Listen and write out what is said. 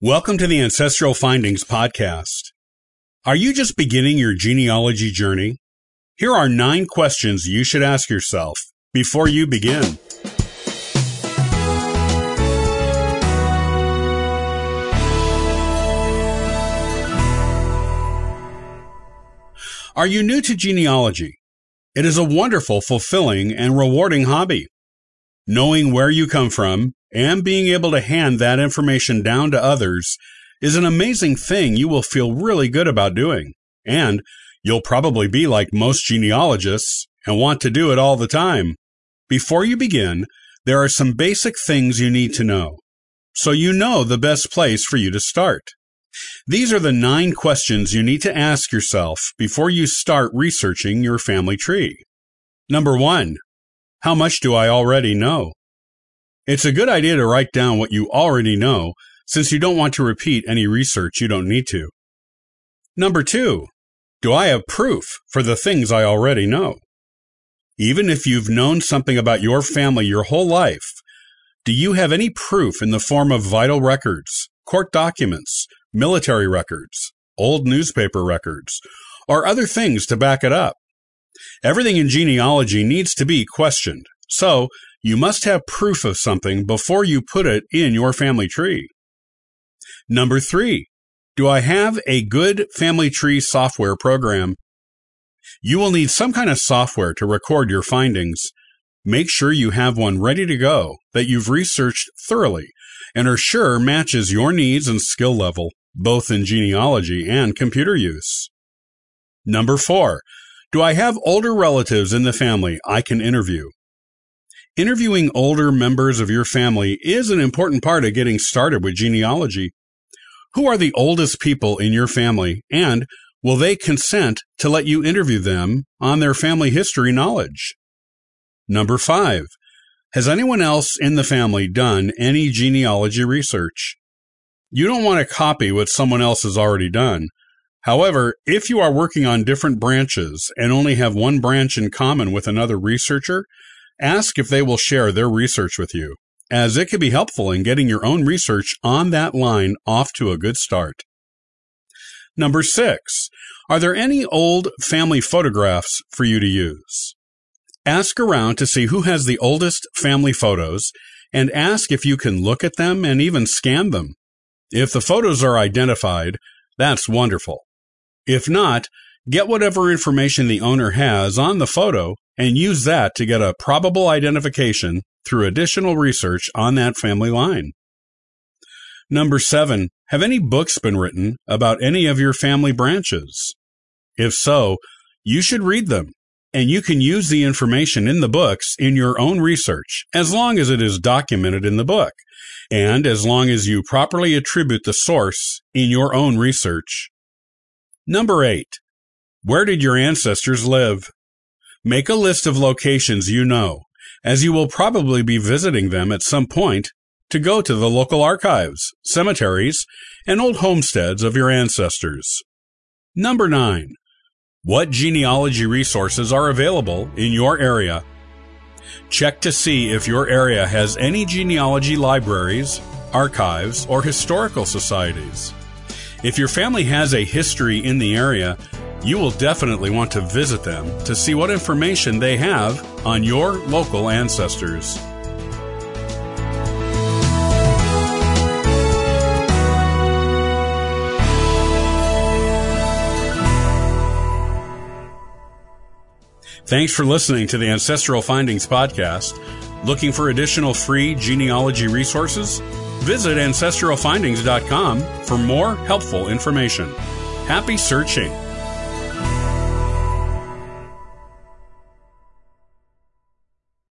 Welcome to the Ancestral Findings Podcast. Are you just beginning your genealogy journey? Here are nine questions you should ask yourself before you begin. Are you new to genealogy? It is a wonderful, fulfilling, and rewarding hobby. Knowing where you come from and being able to hand that information down to others is an amazing thing you will feel really good about doing. And you'll probably be like most genealogists and want to do it all the time. Before you begin, there are some basic things you need to know. So you know the best place for you to start. These are the nine questions you need to ask yourself before you start researching your family tree. Number one, how much do I already know? It's a good idea to write down what you already know since you don't want to repeat any research you don't need to. Number two, do I have proof for the things I already know? Even if you've known something about your family your whole life, do you have any proof in the form of vital records, court documents, military records, old newspaper records, or other things to back it up. Everything in genealogy needs to be questioned, so you must have proof of something before you put it in your family tree. Number three, do I have a good family tree software program? You will need some kind of software to record your findings. Make sure you have one ready to go that you've researched thoroughly and are sure matches your needs and skill level both in genealogy and computer use. Number four, do I have older relatives in the family I can interview? Interviewing older members of your family is an important part of getting started with genealogy. Who are the oldest people in your family and will they consent to let you interview them on their family history knowledge? Number five, has anyone else in the family done any genealogy research? You don't want to copy what someone else has already done. However, if you are working on different branches and only have one branch in common with another researcher, ask if they will share their research with you, as it can be helpful in getting your own research on that line off to a good start. Number six, are there any old family photographs for you to use? Ask around to see who has the oldest family photos and ask if you can look at them and even scan them. If the photos are identified, that's wonderful. If not, get whatever information the owner has on the photo and use that to get a probable identification through additional research on that family line. Number seven, have any books been written about any of your family branches? If so, you should read them and you can use the information in the books in your own research as long as it is documented in the book and as long as you properly attribute the source in your own research. Number eight, where did your ancestors live? Make a list of locations you know, as you will probably be visiting them at some point to go to the local archives, cemeteries, and old homesteads of your ancestors. Number nine, what genealogy resources are available in your area? Check to see if your area has any genealogy libraries, archives, or historical societies. If your family has a history in the area, you will definitely want to visit them to see what information they have on your local ancestors. Thanks for listening to the Ancestral Findings Podcast. Looking for additional free genealogy resources? Visit ancestralfindings.com for more helpful information. Happy searching!